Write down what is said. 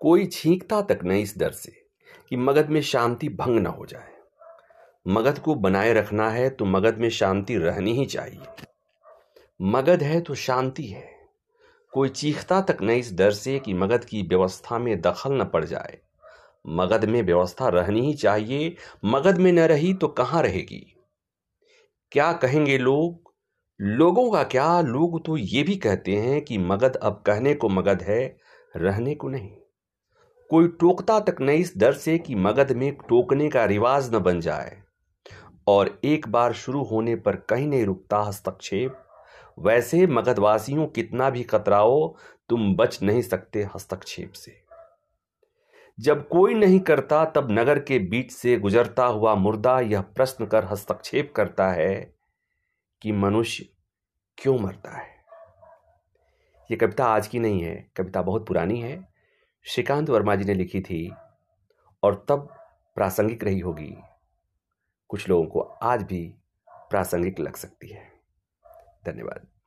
कोई छींकता तक नहीं इस डर से कि मगध में शांति भंग न हो जाए। मगध को बनाए रखना है तो मगध में शांति रहनी ही चाहिए। मगध है तो शांति है। कोई चीखता तक नहीं इस डर से कि मगध की व्यवस्था में दखल न पड़ जाए। मगध में व्यवस्था रहनी ही चाहिए। मगध में न रही तो कहाँ रहेगी? क्या कहेंगे लोग? लोगों का क्या? लोग तो ये भी कहते हैं कि मगध अब कहने को मगध है, रहने को नहीं। कोई टोकता तक नहीं इस डर से कि मगध में टोकने का रिवाज न बन जाए। और एक बार शुरू होने पर कहीं नहीं रुकता हस्तक्षेप। वैसे मगधवासियों कितना भी कतराओ, तुम बच नहीं सकते हस्तक्षेप से। जब कोई नहीं करता, तब नगर के बीच से गुजरता हुआ मुर्दा यह प्रश्न कर हस्तक्षेप करता है कि मनुष्य क्यों मरता है? यह कविता आज की नहीं है, कविता बहुत पुरानी है। श्रीकांत वर्मा जी ने लिखी थी, और तब प्रासंगिक रही होगी। कुछ लोगों को आज भी प्रासंगिक लग सकती है। धन्यवाद।